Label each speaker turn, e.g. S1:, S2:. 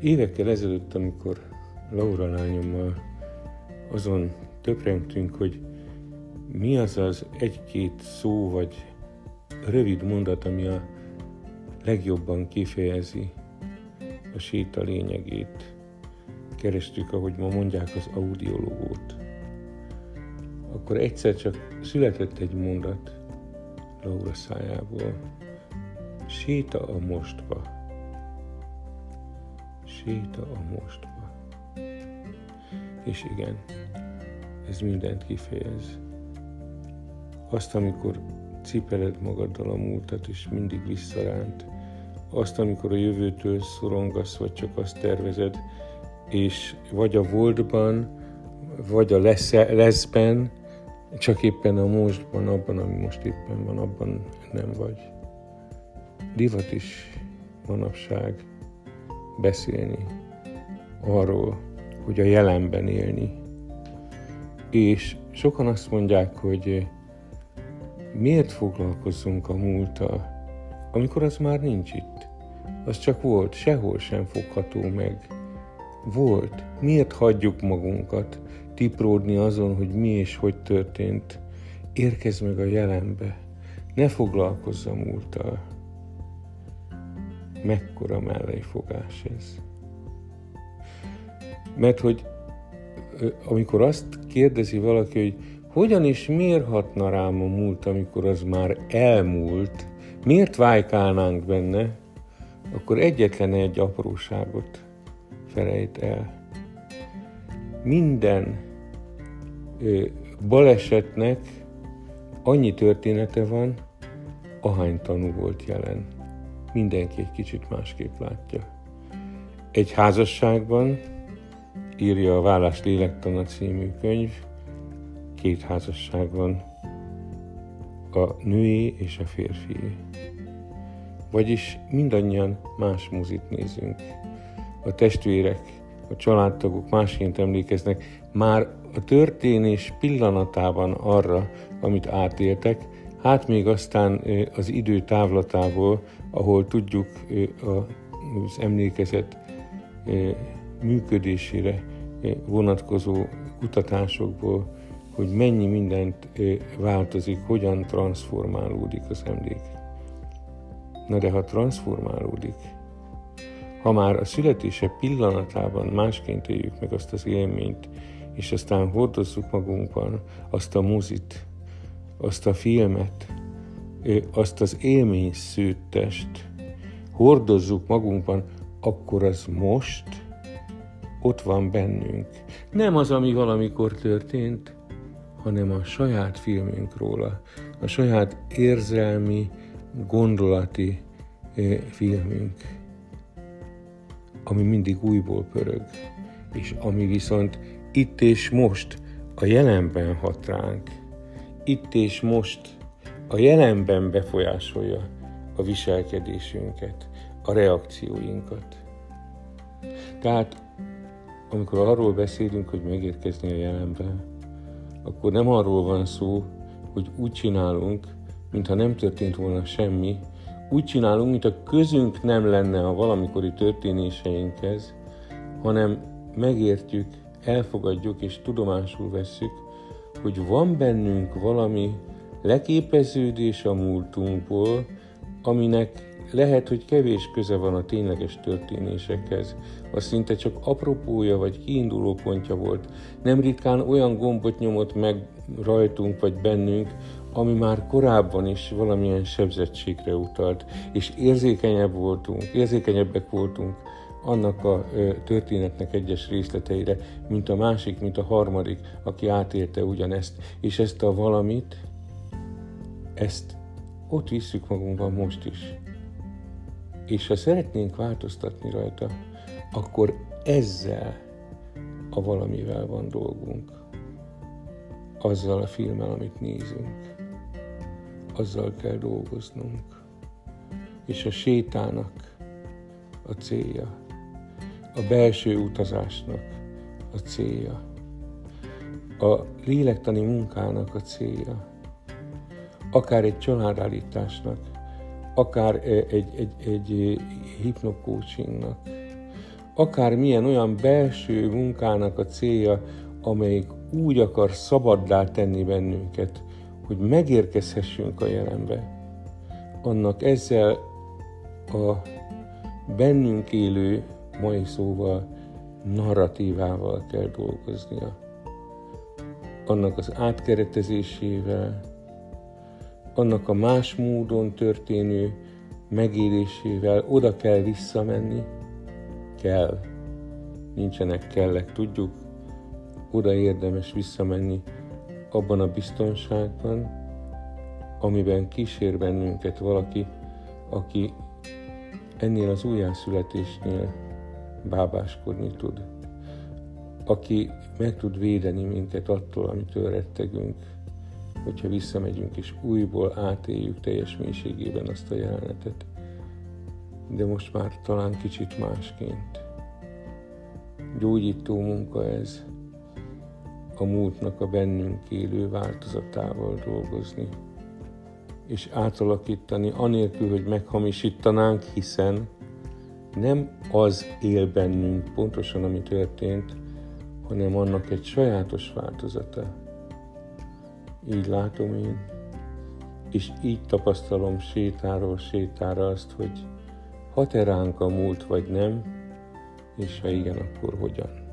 S1: Évekkel ezelőtt, amikor Laura lányommal azon töprengtünk, hogy mi az az egy-két szó vagy rövid mondat, ami a legjobban kifejezi a séta lényegét. Kerestük, ahogy ma mondják, az audiológót. Akkor egyszer csak született egy mondat Laura szájából. Séta a mostba. Séta a mostba. És igen, ez mindent kifejez. Azt, amikor cipeled magaddal a múltat, és mindig visszaránt. Azt, amikor a jövőtől szorongasz, vagy csak azt tervezed, és vagy a voltban, vagy a lesz, leszben, csak éppen a mostban, abban, ami most éppen van, abban nem vagy. Divat is manapság beszélni arról, hogy a jelenben élni. És sokan azt mondják, hogy miért foglalkozzunk a múlttal, amikor az már nincs itt? Az csak volt, sehol sem fogható meg. Volt. Miért hagyjuk magunkat tipródni azon, hogy mi és hogy történt? Érkezz meg a jelenbe. Ne foglalkozz a múlttal. Mekkora fogás ez? Mert hogy amikor azt kérdezi valaki, hogy hogyan és miért hatna rám a múlt, amikor az már elmúlt, miért vájkálnánk benne, akkor egyetlen egy apróságot felejt el. Minden ö, balesetnek annyi története van, ahány tanú volt jelen. Mindenki egy kicsit másképp látja. Egy házasságban írja a Vállás lélektana című könyv, két házasság van, a női és a férfi. Vagyis mindannyian más muzit nézünk. A testvérek, a családtagok másként emlékeznek már a történés pillanatában arra, amit átéltek, hát még aztán az idő távlatából, ahol tudjuk az emlékezet működésére vonatkozó kutatásokból, hogy mennyi mindent változik, hogyan transformálódik az emlék. Na de ha transformálódik, ha már a születése pillanatában másként éljük meg azt az élményt, és aztán hordozzuk magunkban azt a muzit, azt a filmet, azt az élmény szőttest, hordozzuk magunkban, akkor az most ott van bennünk. Nem az, ami valamikor történt, hanem a saját filmünk róla, a saját érzelmi, gondolati filmünk, ami mindig újból pörög, és ami viszont itt és most a jelenben hat ránk, itt és most a jelenben befolyásolja a viselkedésünket, a reakcióinkat. Tehát amikor arról beszélünk, hogy megérkezni a jelenben, akkor nem arról van szó, hogy úgy csinálunk, mintha nem történt volna semmi, úgy csinálunk, mint a közünk nem lenne a valamikori történéseinkhez, hanem megértjük, elfogadjuk és tudomásul vesszük, hogy van bennünk valami leképeződés a múltunkból, aminek lehet, hogy kevés köze van a tényleges történésekhez, az szinte csak apropója vagy kiinduló pontja volt. Nem ritkán olyan gombot nyomott meg rajtunk vagy bennünk, ami már korábban is valamilyen sebzettségre utalt, és érzékenyebb voltunk, érzékenyebbek voltunk annak a történetnek egyes részleteire, mint a másik, mint a harmadik, aki átélte ugyanezt, és ezt a valamit, ezt ott visszük magunkban most is. És ha szeretnénk változtatni rajta, akkor ezzel a valamivel van dolgunk. Azzal a filmmel, amit nézünk. Azzal kell dolgoznunk. És a sétának a célja, a belső utazásnak a célja, a lélektani munkának a célja, akár egy családállításnak, akár egy, egy, egy hipnokócsingnak, akármilyen olyan belső munkának a célja, amelyik úgy akar szabaddá tenni bennünket, hogy megérkezhessünk a jelenbe, annak ezzel a bennünk élő, mai szóval, narratívával kell dolgoznia. Annak az átkeretezésével, annak a más módon történő megélésével oda kell visszamenni, kell. Nincsenek kellek, tudjuk, oda érdemes visszamenni abban a biztonságban, amiben kísér bennünket valaki, aki ennél az újjászületésnél bábáskodni tud, aki meg tud védeni minket attól, amitől rettegünk, hogyha visszamegyünk és újból átéljük teljes mélységében azt a jelenetet. De most már talán kicsit másként. Gyógyító munka ez, a múltnak a bennünk élő változatával dolgozni, és átalakítani, anélkül, hogy meghamisítanánk, hiszen nem az él bennünk pontosan, ami történt, hanem annak egy sajátos változata. Így látom én, és így tapasztalom sétáról sétára azt, hogy ránk a múlt, vagy nem, és ha igen, akkor hogyan.